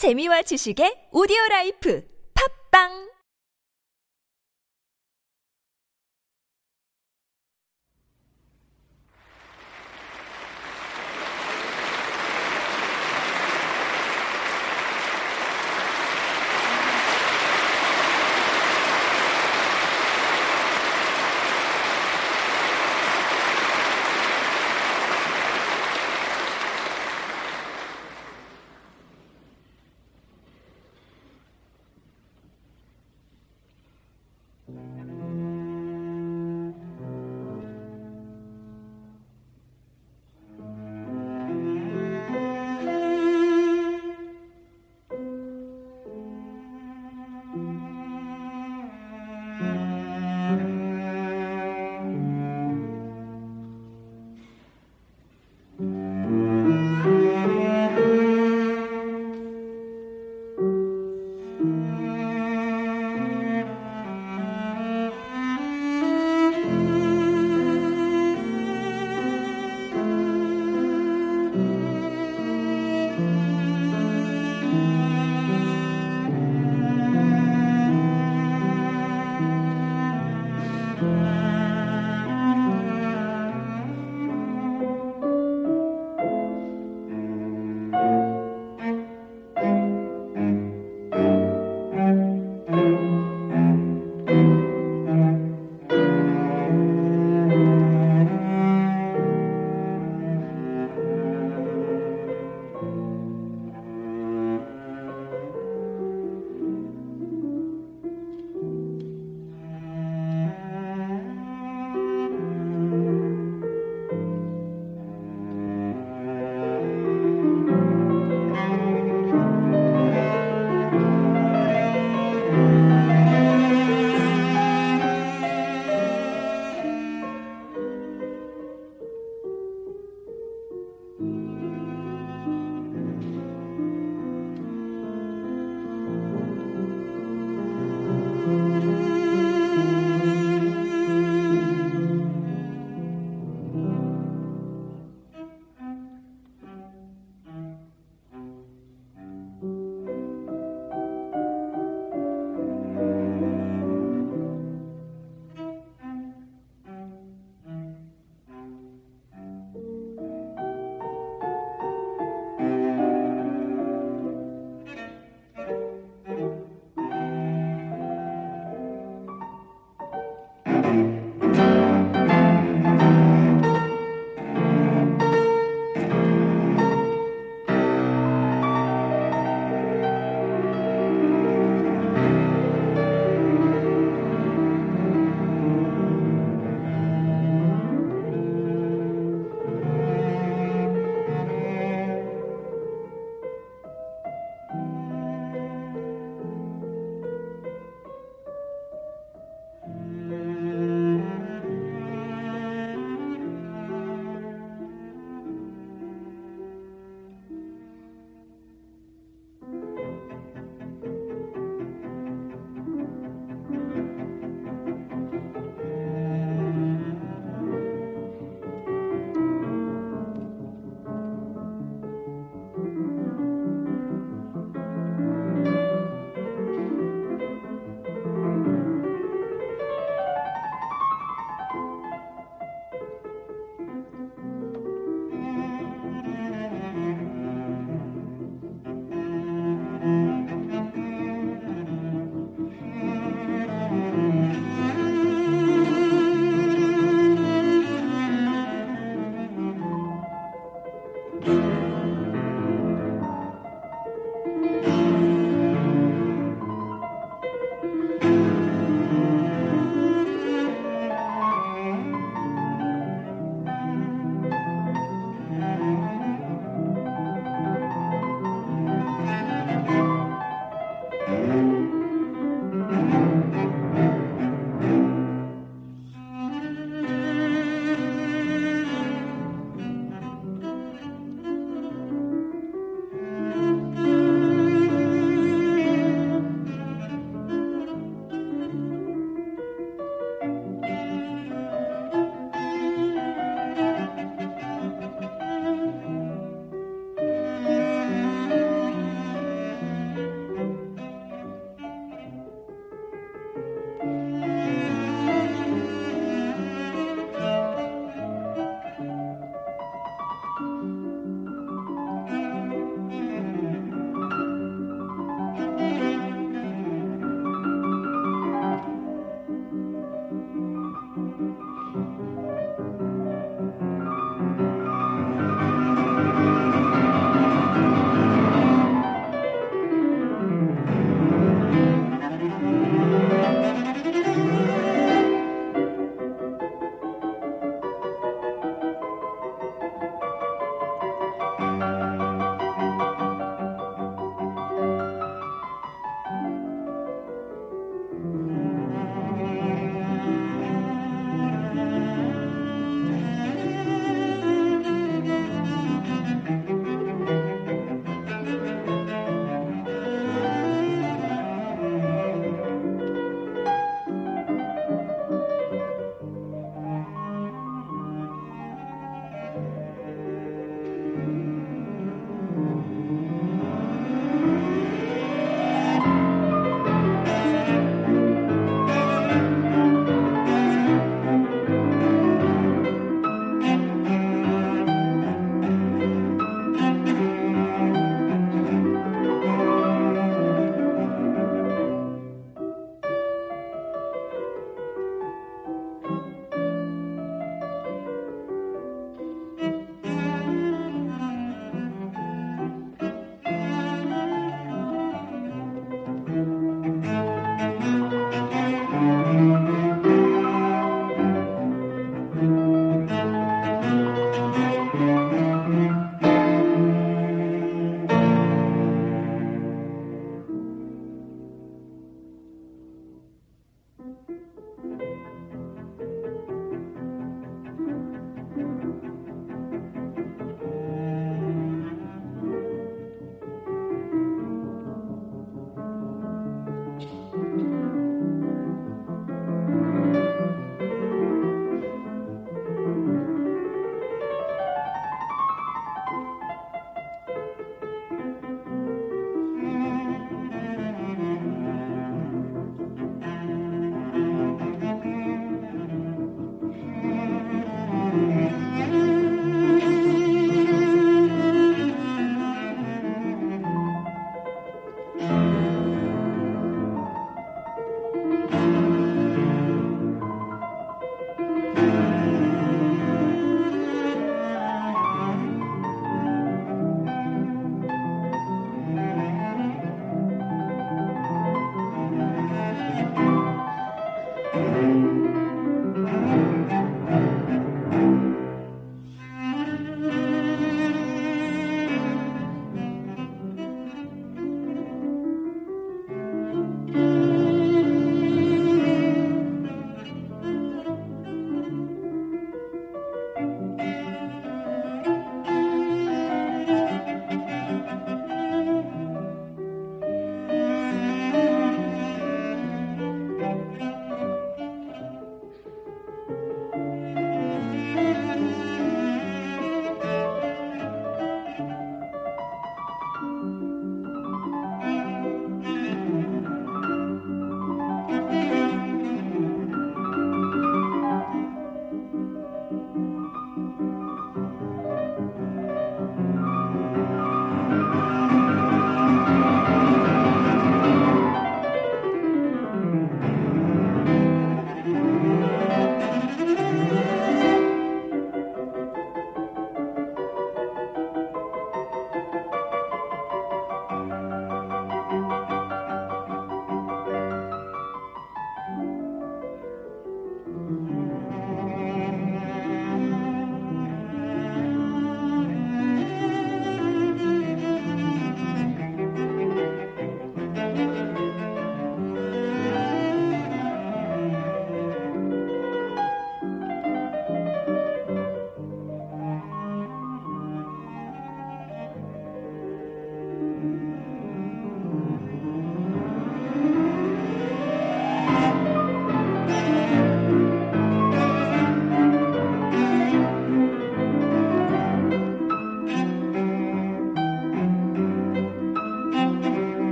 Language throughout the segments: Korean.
재미와 지식의 오디오 라이프. 팝빵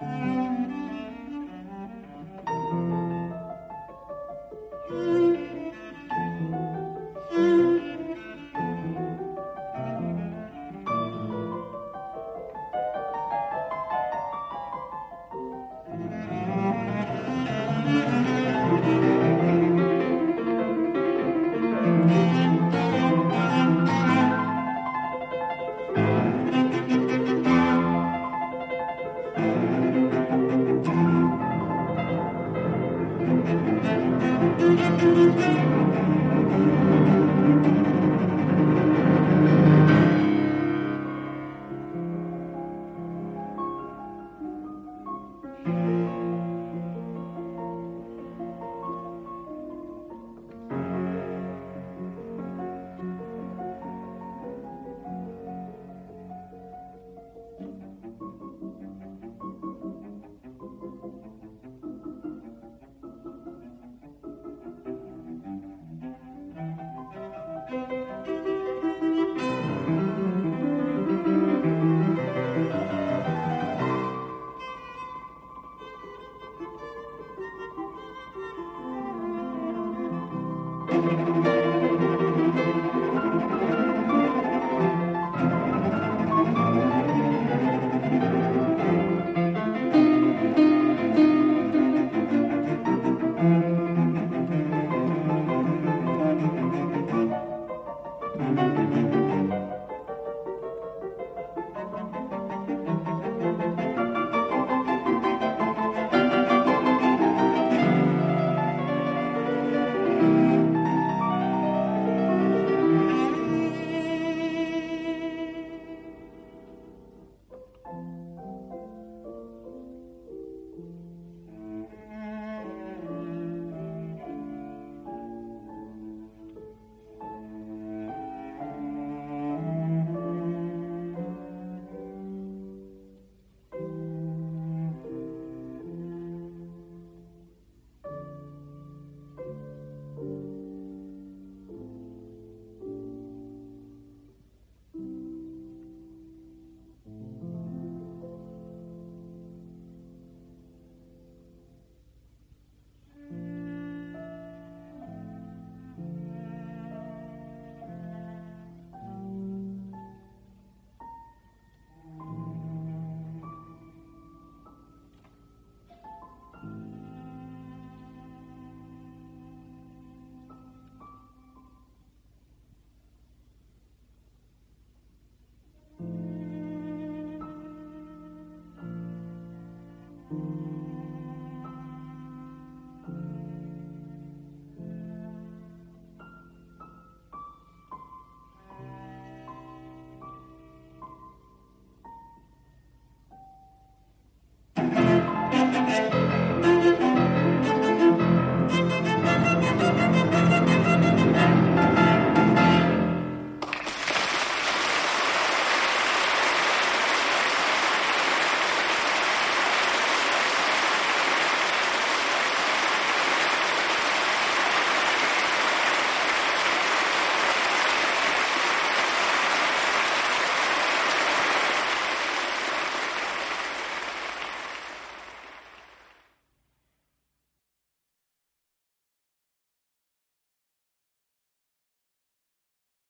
Música